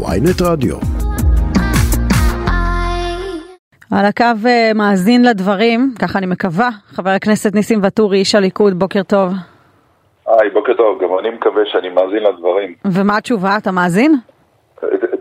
ויינט רדיו. על הקו אה, מאזין לדברים, ככה אני מקווה, חבר הכנסת ניסים ואטורי, איש הליכוד, בוקר טוב. היי, בוקר טוב, גם אני מקווה שאני מאזין לדברים. ומה התשובה, אתה מאזין?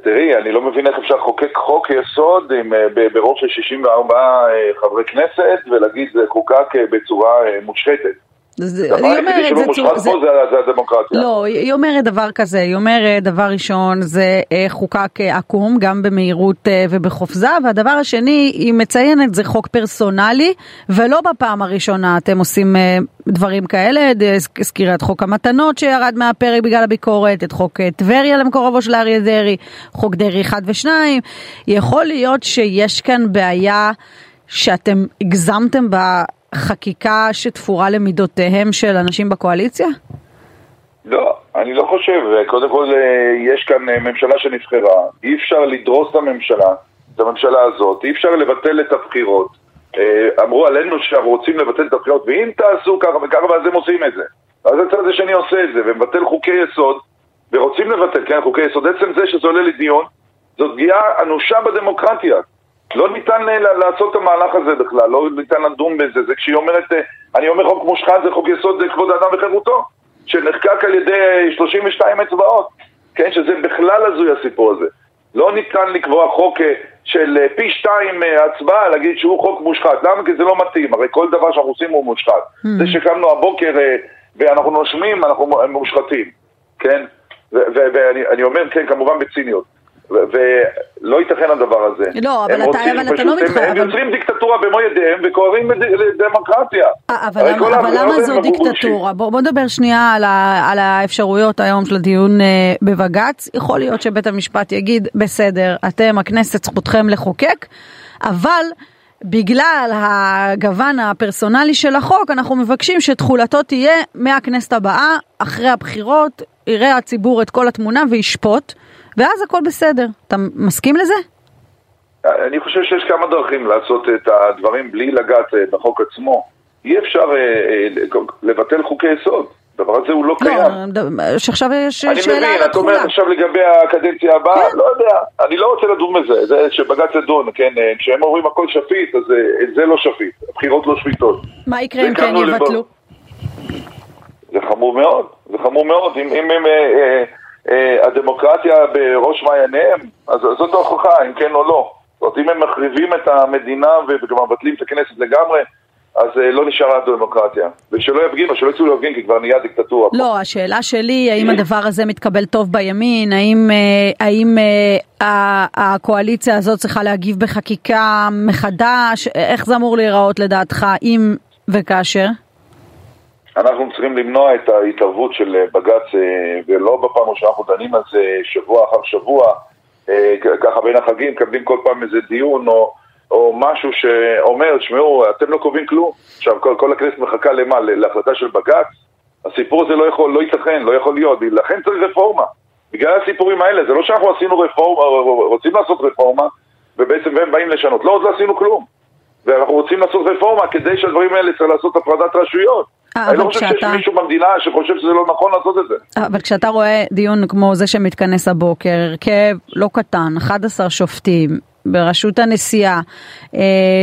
תראי, אני לא מבין איך אפשר לחוקק חוק יסוד עם, אה, ברוב של 64 אה, חברי כנסת ולהגיד זה חוקק בצורה מושחתת. הדבר היא אומרת, זה מושחת צור- פה זה- זה הדמוקרטיה. לא, היא אומרת דבר כזה, היא אומרת דבר ראשון זה אה, חוקק אה, עקום גם במהירות אה, ובחופזה והדבר השני היא מציינת זה חוק פרסונלי ולא בפעם הראשונה אתם עושים דברים כאלה, הזכירה את חוק המתנות שירד מהפרק בגלל הביקורת, את חוק טבריה למקורבו של אריה דרעי, חוק דרעי 1 ו-2, יכול להיות שיש כאן בעיה שאתם הגזמתם בחקיקה שתפורה למידותיהם של אנשים בקואליציה? לא, אני לא חושב. קודם כל, אה, יש כאן אה, ממשלה שנבחרה, אי אפשר לדרוס את הממשלה, את הממשלה הזאת, אי אפשר לבטל את הבחירות. אה, אמרו עלינו שאנחנו רוצים לבטל את הבחירות, ואם תעשו ככה וככה, ואז הם עושים את זה. אז הצד השני עושה את זה, ומבטל חוקי יסוד, ורוצים לבטל, כן, חוקי יסוד. עצם זה שזה עולה לדיון, זאת פגיעה אנושה בדמוקרטיה. לא ניתן ל- לעשות את המהלך הזה בכלל, לא ניתן לדון בזה. זה כשהיא אומרת, אה, אני אומר חוק מושחת, זה חוק יסוד אה, כבוד האדם וחירותו, שנחקק על ידי אה, 32 אצבעות, כן, שזה בכלל הזוי הסיפור הזה. לא ניתן לקבוע חוק אה, של אה, פי שתיים אה, הצבעה, להגיד שהוא חוק מושחת. למה? כי זה לא מתאים, הרי כל דבר שאנחנו עושים הוא מושחת. זה שקמנו הבוקר אה, ואנחנו נושמים, אנחנו מושחתים, כן? ואני אני אומר, כן, כמובן בציניות. ולא ייתכן הדבר הזה. לא, אבל אתה- רוצים אבל אתה לא הם- מתחייב, הם יוצרים דיקטטורה במו ידיהם לד- לדמוקרטיה. אה, אבל, למה, אבל זו דיקטטורה? בוא, בוא נדבר שנייה על, ה, על האפשרויות היום של הדיון אה, בבג"ץ. יכול להיות שבית המשפט יגיד, בסדר, אתם, הכנסת, זכותכם לחוקק, אבל בגלל הגוון הפרסונלי של החוק, אנחנו מבקשים שתחולתו תהיה מהכנסת הבאה, אחרי הבחירות, יראה הציבור את כל התמונה וישפוט, ואז הכל בסדר. אתה מסכים לזה? אני חושב שיש כמה דרכים לעשות את הדברים בלי לגעת אה, בחוק עצמו. אי אפשר אה, אה, לבטל חוקי יסוד. הדבר הזה הוא לא קיים. לא, שעכשיו יש אני שאלה מבין, על את התחולה. אומרת עכשיו לגבי הקדנציה הבאה, כן. לא יודע, אני לא רוצה לדון בזה, זה שבג"ץ ידון, כן, כשהם אומרים הכל שפיט, אז זה לא שפיט, הבחירות לא שפיטות. מה יקרה אם כן לב- יבטלו? זה חמור מאוד, זה חמור מאוד. אם, אם הם, אה, אה, הדמוקרטיה בראש מעייניהם, אז זאת ההוכחה, אם כן או לא. זאת אומרת, אם הם מחריבים את המדינה וגם מבטלים את הכנסת לגמרי, אז אה, לא נשארה דמוקרטיה. ושלא יפגינו, שלא יצאו להפגין, כי כבר נהיה דיקטטורה. פה. לא, השאלה שלי, האם הדבר הזה מתקבל טוב בימין? האם, אה, האם אה, הקואליציה הזאת צריכה להגיב בחקיקה מחדש? איך זה אמור להיראות לדעתך, אם וכאשר? אנחנו צריכים למנוע את ההתערבות של אה, בג"ץ, אה, ולא בפעם ראשונה אנחנו דנים על זה שבוע אחר שבוע, אה, ככה בין החגים, מקבלים כל פעם איזה דיון או, או משהו שאומר, תשמעו, אתם לא קובעים כלום. עכשיו, כל, כל הכנסת מחכה למה? להחלטה של בג"ץ? הסיפור הזה לא יכול, לא ייתכן, לא יכול להיות, לכן צריך רפורמה. בגלל הסיפורים האלה, זה לא שאנחנו עשינו רפורמה, רוצים לעשות רפורמה, ובעצם הם באים לשנות. לא, עוד לא עשינו כלום. ואנחנו רוצים לעשות רפורמה כדי שהדברים האלה צריך לעשות הפרדת רשויות. אה, אני לא חושב שיש כשאתה- מישהו במדינה שחושב שזה לא נכון לעשות את זה. אבל כשאתה רואה דיון כמו זה שמתכנס הבוקר, הרכב לא קטן, 11 שופטים, בראשות הנשיאה, אה,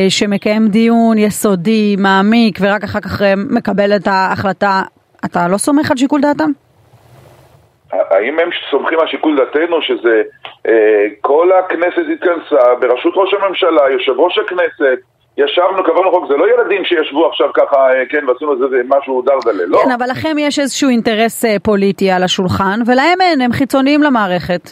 שמקיים דיון יסודי, מעמיק, ורק אחר כך אה, מקבל את ההחלטה, אתה לא סומך על שיקול דעתם? האם הם סומכים על שיקול דעתנו שזה אה, כל הכנסת התכנסה בראשות ראש הממשלה, יושב ראש הכנסת, ישבנו, קבענו חוק, זה לא ילדים שישבו עכשיו ככה, אה, כן, ועשינו את זה משהו דרדלה, לא. כן, אבל לכם יש איזשהו אינטרס אה, פוליטי על השולחן, ולהם אין, הם חיצוניים למערכת.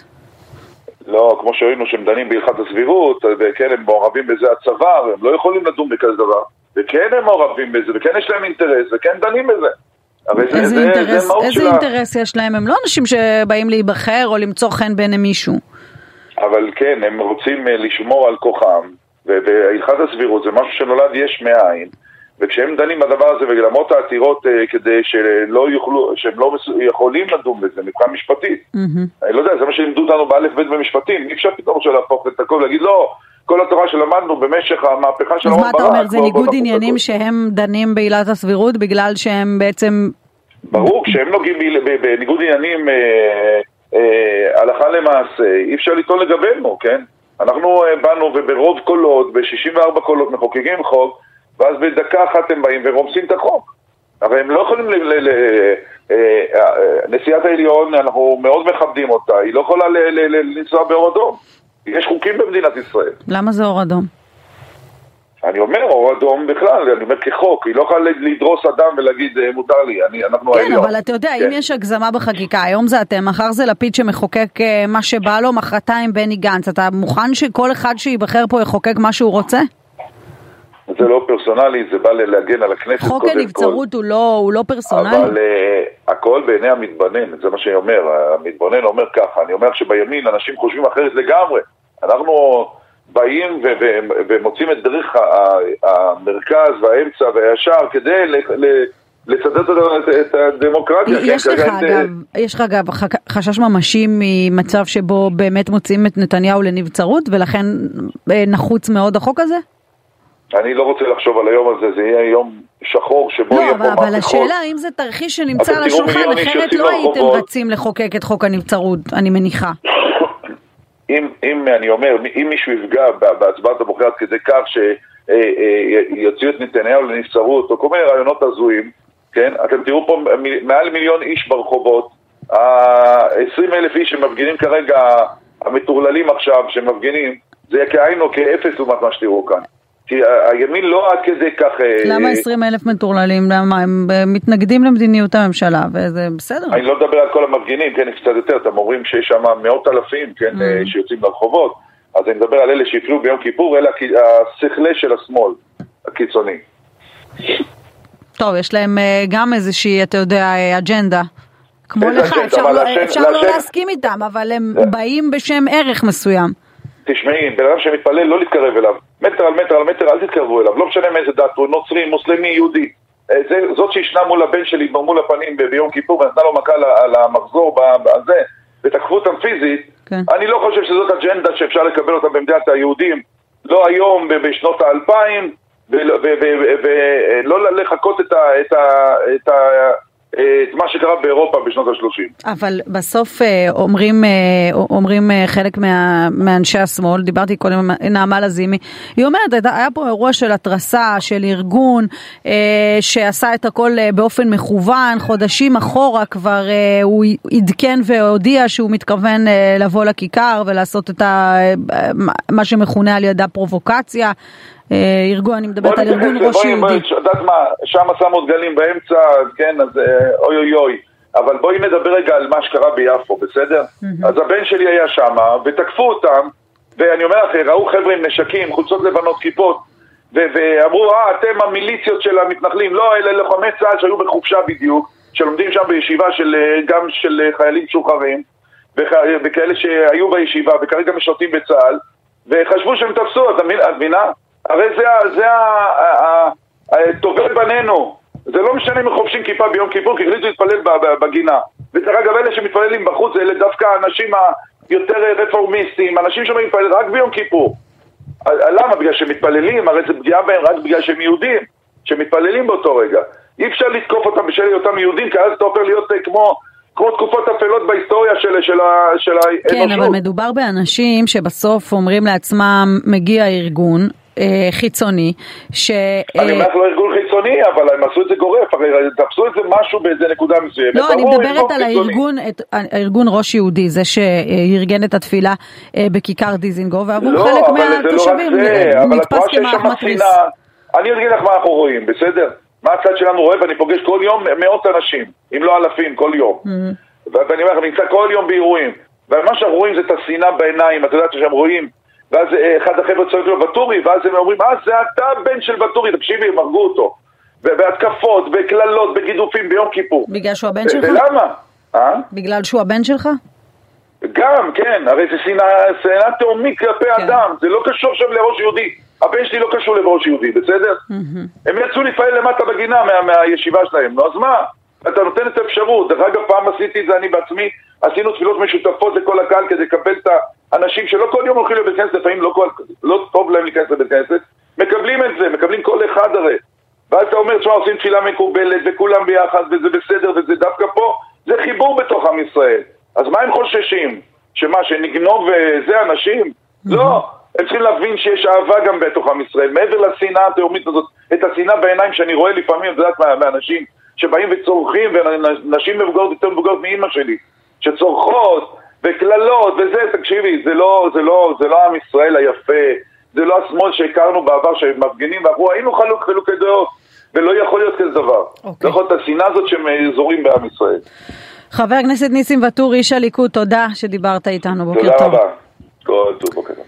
לא, כמו שראינו שהם דנים בהלכת הסבירות, וכן, הם מעורבים בזה הצבא, והם לא יכולים לדון בכזה דבר. וכן הם מעורבים בזה, וכן יש להם אינטרס, וכן דנים בזה. איזה זה, אינטרס, זה איזה של ה- אינטרס יש להם? הם לא אנשים שבאים להיבחר או למצוא חן בעיני מישהו. אבל כן, הם רוצים אה, לשמור על כוחם, והלכת הסבירות זה משהו שנולד יש מאין, וכשהם דנים בדבר הזה, ולמרות העתירות אה, כדי שלא יוכלו, שהם לא מס- יכולים לדון בזה מבחינה משפטית, אני לא יודע, זה מה שלימדו אותנו באלף בית במשפטים, אי אפשר פתאום עכשיו להפוך את הכל ולהגיד לא, כל התורה שלמדנו במשך המהפכה של אז אהרן מה אתה ברק, אומר, זה בוא- בוא ניגוד עניינים. שהם דנים בעילת הסבירות בגלל שהם בעצם... ברור, כשהם נוגעים בניגוד עניינים אה, אה, הלכה למעשה, אי אפשר לטעון לגבינו, כן? אנחנו אה, באנו וברוב קולות, ב-64 קולות מחוקקים חוק, ואז בדקה אחת הם באים ורומסים את החוק. אבל הם לא יכולים, ל- ל- ל- אה, אה, נשיאת העליון, אנחנו מאוד מכבדים אותה, היא לא יכולה לנסוע באור אדום. יש חוקים במדינת ישראל. למה זה אור אדום? אני אומר, אור אדום בכלל, אני אומר כחוק, היא לא יכולה לדרוס אדם ולהגיד אה, מותר לי, אני, אנחנו כן, העליון. אבל אתה יודע, כן. אם יש הגזמה בחקיקה, היום זה אתם, מחר זה לפיד שמחוקק אה, מה שבא לו, מחרתיים בני גנץ, אתה מוכן שכל אחד שייבחר פה יחוקק מה שהוא רוצה? זה לא פרסונלי, זה בא להגן על הכנסת חוק קודם כל. הנבצרות הוא לא, הוא לא פרסונלי? אבל uh, הכל בעיני המתבונן, זה מה שאני אומר, המתבונן אומר ככה, אני אומר שבימין אנשים חושבים אחרת לגמרי. אנחנו באים ו- ו- ומוצאים את דרך ה- המרכז והאמצע והישר כדי ל- ל- לצדד את- את הדמוקרטיה. יש כן, לך כרגע אין- אגב, יש לך אגב חשש ממשי ממצב שבו באמת מוצאים את נתניהו לנבצרות ולכן אה, נחוץ מאוד החוק הזה? אני לא רוצה לחשוב על היום הזה, זה יהיה יום שחור שבו לא, יהיה אבל, פה אבל מהפכות. השאלה האם זה תרחיש שנמצא על השולחן, אחרת לא הייתם. רצים לחוקק את חוק הנבצרות, אני מניחה. אם, אם אני אומר, אם מישהו יפגע בהצבעת הבוחר עד כדי כך שיוציאו את נתניהו לנבצרות, או כל מיני רעיונות הזויים, כן? אתם תראו פה מעל מיליון איש ברחובות, ה-20 אלף איש שמפגינים כרגע, המטורללים עכשיו, שמפגינים, זה כאין או כאפס לעומת מה שתראו כאן. כי הימין לא עד כדי כך... אה, למה 20 אלף מטורללים? למה? הם אה, מתנגדים למדיניות הממשלה, וזה בסדר. אני לא מדבר על כל המפגינים, כן, יש קצת יותר, אתם אומרים שיש שם מאות אלפים, כן, Mm. שיוצאים לרחובות, אז אני מדבר על אלה שהפריעו ביום כיפור, אלה השכלה של השמאל הקיצוני. טוב, יש להם אה, גם איזושהי, אתה יודע, אה, אג'נדה. כמו לך? אפשר לא- אפשר לא להסכים איתם, אבל הם באים בשם ערך מסוים. תשמעי, בן אדם שמתפלל לא להתקרב אליו, מטר על מטר על מטר אל תתקרבו אליו, לא משנה מאיזה דת הוא, נוצרי, מוסלמי, יהודי. אה, זה, זאת שישנה מול הבן שלי מול הפנים ביום כיפור ונתנה לו מכה על המחזור בזה, ותקפו אותם פיזית, כן. אני לא חושב שזאת אג'נדה שאפשר לקבל אותה במדינת היהודים, לא היום, בשנות האלפיים, ולא ולא לחכות את, ה, את, ה, את, ה, את מה שקרה באירופה בשנות ה-30. אבל בסוף אה, אומרים, אה, אומרים אה, חלק מה, מאנשי השמאל, דיברתי קודם עם נעמה לזימי, היא אומרת, היה פה אירוע של התרסה, של ארגון אה, שעשה את הכל אה, באופן מכוון, חודשים אחורה כבר אה, הוא עדכן והודיע שהוא מתכוון אה, לבוא לכיכר ולעשות את ה, אה, מה שמכונה על ידה פרובוקציה. אה, ארגון, אני מדברת על ארגון ראש בואי, בואי, יהודי. את יודעת מה, שם שמו דגלים באמצע, כן, אז אה, אוי אוי אוי. אבל בואי נדבר רגע על מה שקרה ביפו, בסדר? אז הבן שלי היה שם, ותקפו אותם, ואני אומר לך, ראו חבר'ה עם נשקים, חולצות לבנות, כיפות, ו- ואמרו, אה, אתם המיליציות של המתנחלים. לא, אלה לוחמי צה"ל שהיו בחופשה בדיוק, שלומדים שם בישיבה של, אה, גם של חיילים משוחררים, וכ- וכאלה שהיו בישיבה וכרגע משרתים בצה"ל, וחשבו שהם תפסו, מבין- את מבינה? הרי זה, טובי בנינו. זה לא משנה אם חובשים כיפה ביום כיפור, כי החליטו להתפלל בגינה. ודרך אגב, אלה שמתפללים בחוץ, אלה דווקא האנשים היותר רפורמיסטים, אנשים שבאים להתפלל רק ביום כיפור. למה? בגלל שהם מתפללים? הרי זה פגיעה בהם רק בגלל שהם יהודים, שמתפללים באותו רגע. אי אפשר לתקוף אותם בשל היותם יהודים, כי אז אתה הופך להיות אה, כמו, כמו תקופות אפלות בהיסטוריה של, של, של האנושות. כן, אבל מדובר באנשים שבסוף אומרים לעצמם, מגיע ארגון חיצוני, ש... אני אה, אומר לך לא ארגון חיצוני, אבל הם עשו את זה גורף, הרי תפסו את זה משהו באיזה נקודה מסוימת. לא, אני מדברת ארגון על. הארגון, הארגון ראש יהודי, זה שארגן את התפילה אה, בכיכר דיזינגוף, ועבור לא, חלק לא מהתושבים אה, נתפס כמתריס. שנאה. אני אגיד לך מה אנחנו רואים, בסדר? מה הצד שלנו רואה, ואני פוגש כל יום מאות אנשים, אם לא אלפים, כל יום. Mm-hmm. ואני אומר לך, אני נמצא כל יום באירועים. ומה שאנחנו רואים זה את השנאה בעיניים, את יודעת שהם רואים, ואז אה, אחד החבר'ה צועק לו ואטורי, ואז הם אומרים, אה, זה אתה הבן של ואטורי, תקשיבי, הם הרגו אותו. ו- בהתקפות, בקללות, בגידופים ביום כיפור. בגלל שהוא הבן שלך? ולמה? אה? בגלל שהוא הבן שלך? גם, כן, הרי זה שנאה, תהומית כלפי כן. אדם, זה לא קשור עכשיו לראש יהודי. הבן שלי לא קשור לראש יהודי, בסדר? הם יצאו להתפעל למטה בגינה מה, מהישיבה שלהם, נו אז מה? אתה נותן את האפשרות. דרך אגב, פעם עשיתי את זה אני בעצמי, עשינו תפילות משותפות לכל הקהל כדי לקבל את האנשים שלא כל יום הולכים לבית כנסת, לפעמים לא, כל, לא טוב להם להיכנס לבית כנסת, מקבלים את זה, מקבלים כל אחד הרי. ואז אתה אומר, תשמע, עושים תפילה מקובלת וכולם ביחד וזה בסדר וזה דווקא פה, זה חיבור בתוך עם ישראל. אז מה הם חוששים? שמה, שנגנוב זה אנשים? לא, הם צריכים להבין שיש אהבה גם בתוך עם ישראל, מעבר לשנאה התהומית הזאת, את השנאה בעיניים שאני רואה לפעמים, את יודעת, מאנשים שבאים וצורכים, ונשים מבוגרות יותר מבוגרות מאימא שלי, שצורכות, וקללות, וזה, תקשיבי, זה לא, זה לא, זה לא עם ישראל היפה, זה לא השמאל שהכרנו בעבר, שמפגינים ואמרו, היינו חלוק חילוקי דעות, ולא יכול להיות כזה דבר. Okay. אוקיי. לא יכול להיות השנאה הזאת שהם זורים בעם ישראל. חבר הכנסת ניסים ואטורי, איש הליכוד, תודה שדיברת איתנו, בוקר תודה טוב. תודה רבה. כל טוב, בוקר טוב.